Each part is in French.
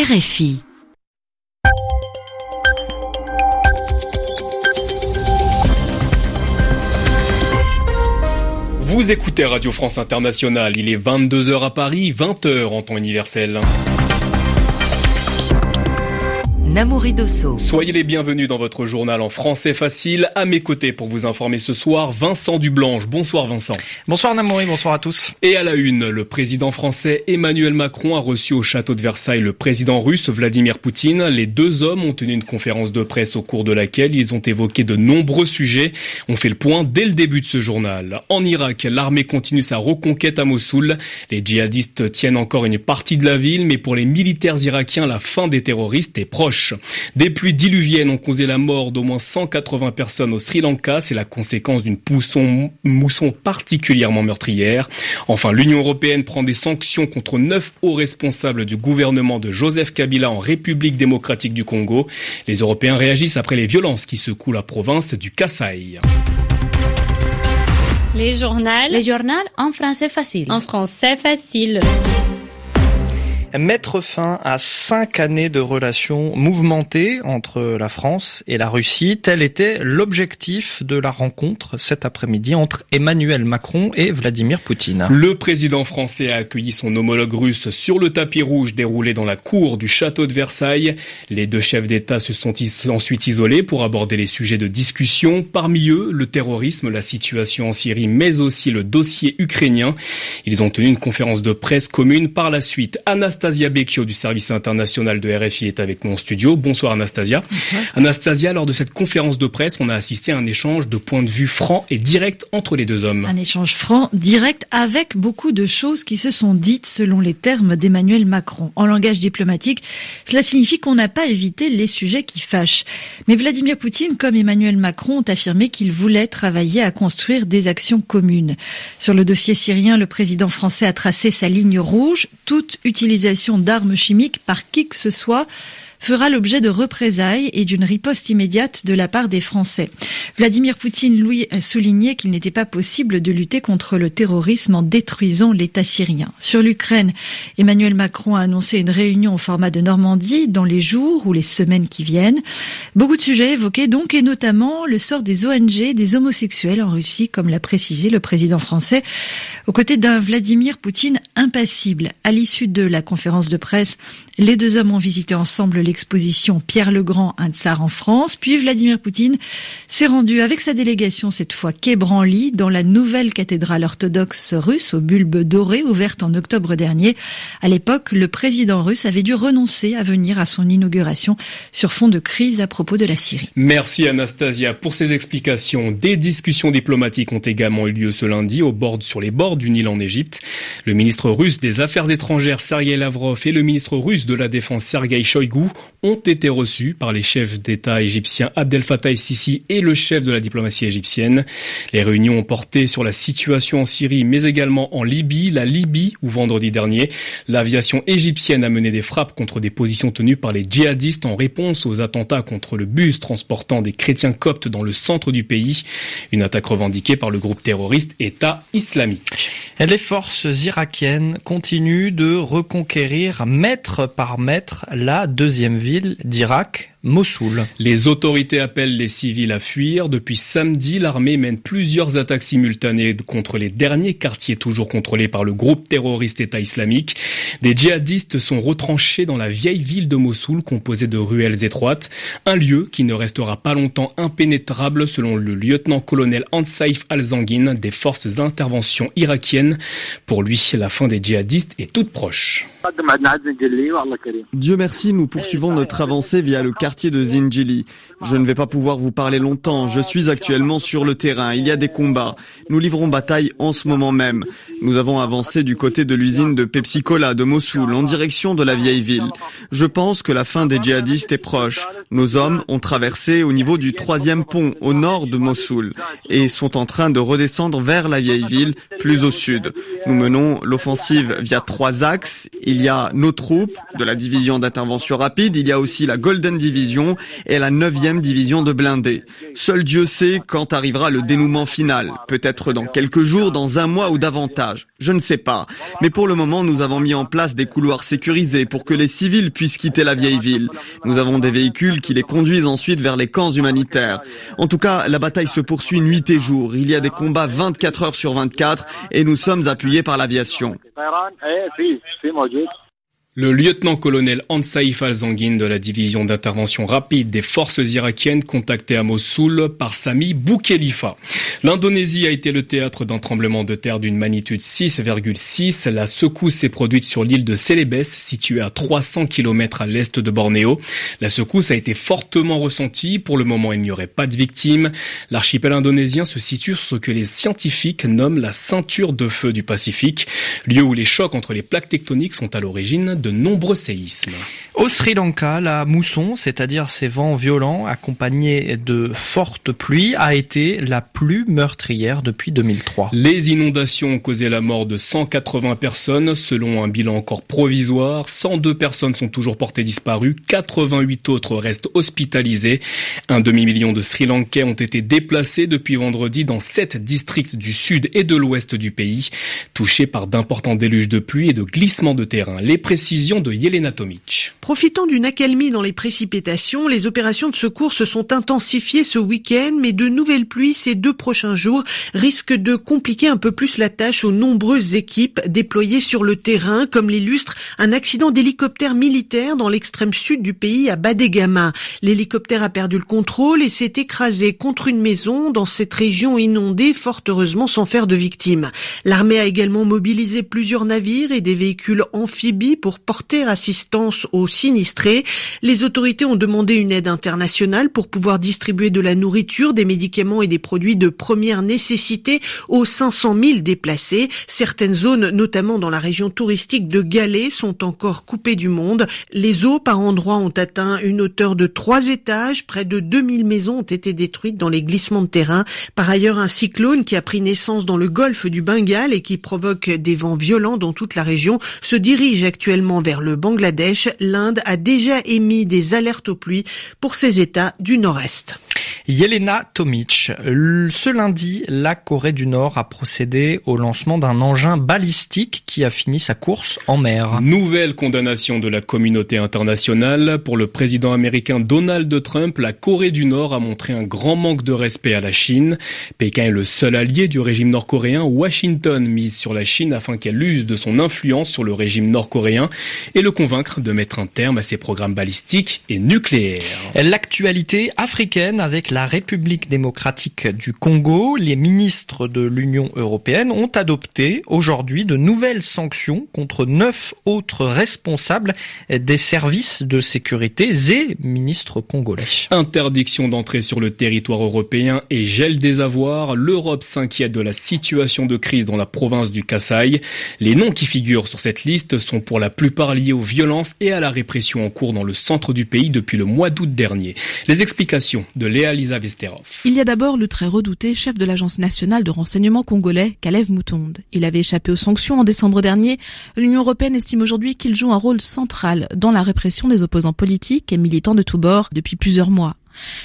RFI Vous écoutez Radio France Internationale, il est 22h à Paris, 20h en temps universel. Namouri Dosso. Soyez les bienvenus dans votre journal en français facile. À mes côtés pour vous informer ce soir, Vincent Dublanche. Bonsoir Vincent. Bonsoir Namouri, bonsoir à tous. Et à la une, le président français Emmanuel Macron a reçu au château de Versailles le président russe Vladimir Poutine. Les deux hommes ont tenu une conférence de presse au cours de laquelle ils ont évoqué de nombreux sujets. On fait le point dès le début de ce journal. En Irak, l'armée continue sa reconquête à Mossoul. Les djihadistes tiennent encore une partie de la ville, mais pour les militaires irakiens, la fin des terroristes est proche. Des pluies diluviennes ont causé la mort d'au moins 180 personnes au Sri Lanka. C'est la conséquence d'une mousson particulièrement meurtrière. Enfin, l'Union européenne prend des sanctions contre neuf hauts responsables du gouvernement de Joseph Kabila en République démocratique du Congo. Les Européens réagissent après les violences qui secouent la province du Kasaï. Les journaux. Les journaux en français facile. En français facile mettre fin à cinq années de relations mouvementées entre la France et la Russie. Tel était l'objectif de la rencontre cet après-midi entre Emmanuel Macron et Vladimir Poutine. Le président français a accueilli son homologue russe sur le tapis rouge déroulé dans la cour du château de Versailles. Les deux chefs d'État se sont ensuite isolés pour aborder les sujets de discussion. Parmi eux, le terrorisme, la situation en Syrie, mais aussi le dossier ukrainien. Ils ont tenu une conférence de presse commune par la suite. Anastasia Becchio du service international de RFI est avec nous en studio. Bonsoir Anastasia. Bonsoir. Anastasia, lors de cette conférence de presse, on a assisté à un échange de points de vue francs et directs entre les deux hommes. Un échange franc, direct, avec beaucoup de choses qui se sont dites selon les termes d'Emmanuel Macron. En langage diplomatique, cela signifie qu'on n'a pas évité les sujets qui fâchent. Mais Vladimir Poutine, comme Emmanuel Macron, ont affirmé qu'ils voulaient travailler à construire des actions communes. Sur le dossier syrien, le président français a tracé sa ligne rouge, toute utilisation d'armes chimiques par qui que ce soit fera l'objet de représailles et d'une riposte immédiate de la part des Français. Vladimir Poutine, lui, a souligné qu'il n'était pas possible de lutter contre le terrorisme en détruisant l'État syrien. Sur l'Ukraine, Emmanuel Macron a annoncé une réunion au format de Normandie dans les jours ou les semaines qui viennent. Beaucoup de sujets évoqués donc, et notamment le sort des ONG, des homosexuels en Russie, comme l'a précisé le président français, aux côtés d'un Vladimir Poutine impassible. À l'issue de la conférence de presse, les deux hommes ont visité ensemble l'exposition Pierre le Grand, un tsar en France, puis Vladimir Poutine s'est rendu avec sa délégation cette fois quai Branly dans la nouvelle cathédrale orthodoxe russe au bulbe doré ouverte en octobre dernier. À l'époque, le président russe avait dû renoncer à venir à son inauguration sur fond de crise à propos de la Syrie. Merci Anastasia pour ces explications. Des discussions diplomatiques ont également eu lieu ce lundi au bord, sur les bords du Nil en Égypte. Le ministre russe des Affaires étrangères Sergei Lavrov et le ministre russe de la Défense Sergei Shoigu ont été reçus par les chefs d'État égyptiens Abdel Fattah el-Sisi et le chef de la diplomatie égyptienne. Les réunions ont porté sur la situation en Syrie, mais également en Libye, la Libye, où vendredi dernier, l'aviation égyptienne a mené des frappes contre des positions tenues par les djihadistes en réponse aux attentats contre le bus transportant des chrétiens coptes dans le centre du pays. Une attaque revendiquée par le groupe terroriste État islamique. Les forces irakiennes continuent de reconquérir mètre par mètre la deuxième ville d'Irak, Mossoul. Les autorités appellent les civils à fuir. Depuis samedi, l'armée mène plusieurs attaques simultanées contre les derniers quartiers toujours contrôlés par le groupe terroriste État islamique. Des djihadistes sont retranchés dans la vieille ville de Mossoul composée de ruelles étroites, un lieu qui ne restera pas longtemps impénétrable selon le lieutenant-colonel Ansaif al-Zangin des forces d'intervention irakiennes. Pour lui, la fin des djihadistes est toute proche. Dieu merci, nous poursuivons notre avancée via le quartier Je ne vais pas pouvoir vous parler longtemps, je suis actuellement sur le terrain, il y a des combats. Nous livrons bataille en ce moment même. Nous avons avancé du côté de l'usine de Pepsi Cola de Mossoul en direction de la vieille ville. Je pense que la fin des djihadistes est proche. Nos hommes ont traversé au niveau du troisième pont au nord de Mossoul et sont en train de redescendre vers la vieille ville plus au sud. Nous menons l'offensive via trois axes. Il y a nos troupes de la division d'intervention rapide, il y a aussi la Golden Division et la 9e division de blindés. Seul Dieu sait quand arrivera le dénouement final. Peut-être dans quelques jours, dans un mois ou davantage. Je ne sais pas. Mais pour le moment, nous avons mis en place des couloirs sécurisés pour que les civils puissent quitter la vieille ville. Nous avons des véhicules qui les conduisent ensuite vers les camps humanitaires. En tout cas, la bataille se poursuit nuit et jour. Il y a des combats 24 heures sur 24 et nous sommes appuyés par l'aviation. Le lieutenant-colonel Ansaïf al-Zangin de la division d'intervention rapide des forces irakiennes contacté à Mossoul par Sami Boukhelifa. L'Indonésie a été le théâtre d'un tremblement de terre d'une magnitude 6,6. La secousse s'est produite sur l'île de Celebes, située à 300 km à l'est de Bornéo. La secousse a été fortement ressentie. Pour le moment, il n'y aurait pas de victimes. L'archipel indonésien se situe sur ce que les scientifiques nomment la ceinture de feu du Pacifique, lieu où les chocs entre les plaques tectoniques sont à l'origine de nombreux séismes. Au Sri Lanka, la mousson, c'est-à-dire ces vents violents accompagnés de fortes pluies, a été la plus meurtrière depuis 2003. Les inondations ont causé la mort de 180 personnes, selon un bilan encore provisoire. 102 personnes sont toujours portées disparues, 88 autres restent hospitalisées. Un demi-million de Sri Lankais ont été déplacés depuis vendredi dans sept districts du sud et de l'ouest du pays, touchés par d'importants déluges de pluie et de glissements de terrain. Les précisions Profitant d'une accalmie dans les précipitations, les opérations de secours se sont intensifiées ce week-end, mais de nouvelles pluies ces deux prochains jours risquent de compliquer un peu plus la tâche aux nombreuses équipes déployées sur le terrain, comme l'illustre un accident d'hélicoptère militaire dans l'extrême sud du pays à Badegama. L'hélicoptère a perdu le contrôle et s'est écrasé contre une maison dans cette région inondée, fort heureusement sans faire de victimes. L'armée a également mobilisé plusieurs navires et des véhicules amphibies pour porter assistance aux sinistrés. Les autorités ont demandé une aide internationale pour pouvoir distribuer de la nourriture, des médicaments et des produits de première nécessité aux 500 000 déplacés. Certaines zones, notamment dans la région touristique de Galais, sont encore coupées du monde. Les eaux par endroits ont atteint une hauteur de trois étages. Près de 2000 maisons ont été détruites dans les glissements de terrain. Par ailleurs, un cyclone qui a pris naissance dans le golfe du Bengale et qui provoque des vents violents dans toute la région se dirige actuellement vers le Bangladesh l'Inde a déjà émis des alertes aux pluies pour ces États du Nord-Est. Yelena Tomic. Ce lundi, la Corée du Nord a procédé au lancement d'un engin balistique qui a fini sa course en mer. Nouvelle condamnation de la communauté internationale. Pour le président américain Donald Trump, la Corée du Nord a montré un grand manque de respect à la Chine. Pékin est le seul allié du régime nord-coréen. Washington mise sur la Chine afin qu'elle use de son influence sur le régime nord-coréen et le convaincre de mettre un terme à ses programmes balistiques et nucléaires. L'actualité africaine avec la République démocratique du Congo, les ministres de l'Union européenne ont adopté aujourd'hui de nouvelles sanctions contre neuf autres responsables des services de sécurité et ministres congolais. Interdiction d'entrer sur le territoire européen et gel des avoirs. L'Europe s'inquiète de la situation de crise dans la province du Kasaï. Les noms qui figurent sur cette liste sont pour la plupart liés aux violences et à la répression en cours dans le centre du pays depuis le mois d'août dernier. Les explications de Léa Il y a d'abord le très redouté chef de l'Agence nationale de renseignement congolais, Kalev Moutonde. Il avait échappé aux sanctions en décembre dernier. L'Union européenne estime aujourd'hui qu'il joue un rôle central dans la répression des opposants politiques et militants de tous bords depuis plusieurs mois.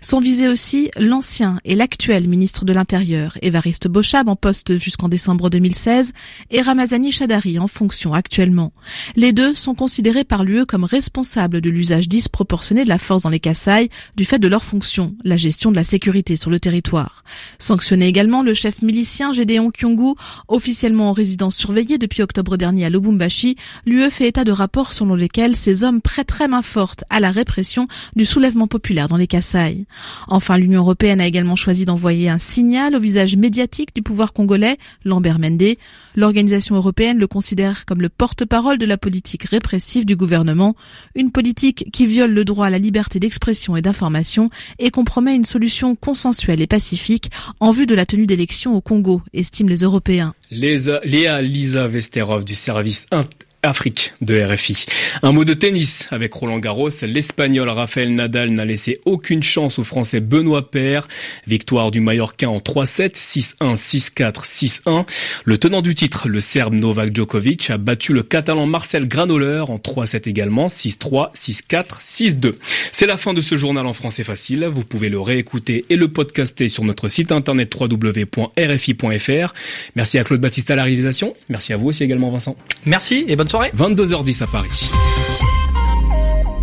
Sont visés aussi l'ancien et l'actuel ministre de l'Intérieur, Évariste Bochab en poste jusqu'en décembre 2016 et Ramazani Chadari en fonction actuellement. Les deux sont considérés par l'UE comme responsables de l'usage disproportionné de la force dans les Kassai du fait de leur fonction, la gestion de la sécurité sur le territoire. Sanctionné également le chef milicien Gédéon Kyungu, officiellement en résidence surveillée depuis octobre dernier à Lubumbashi, l'UE fait état de rapports selon lesquels ces hommes prêteraient main forte à la répression du soulèvement populaire dans les Kassai. Enfin, l'Union européenne a également choisi d'envoyer un signal au visage médiatique du pouvoir congolais, Lambert Mende. L'organisation européenne le considère comme le porte-parole de la politique répressive du gouvernement, une politique qui viole le droit à la liberté d'expression et d'information et compromet une solution consensuelle et pacifique en vue de la tenue d'élections au Congo, estiment les Européens. Service Afrique de RFI. Un mot de tennis avec Roland Garros. L'Espagnol Rafael Nadal n'a laissé aucune chance au Français Benoît Paire. Victoire du Mallorquin en 3-7, 6-1, 6-4, 6-1. Le tenant du titre, le Serbe Novak Djokovic, a battu le Catalan Marcel Granoller en 3-7 également, 6-3, 6-4, 6-2. C'est la fin de ce journal en français facile. Vous pouvez le réécouter et le podcaster sur notre site internet www.rfi.fr. Merci à Claude Baptiste à la réalisation. Merci à vous aussi également Vincent. Merci et bonne soirée. 22h10 à Paris.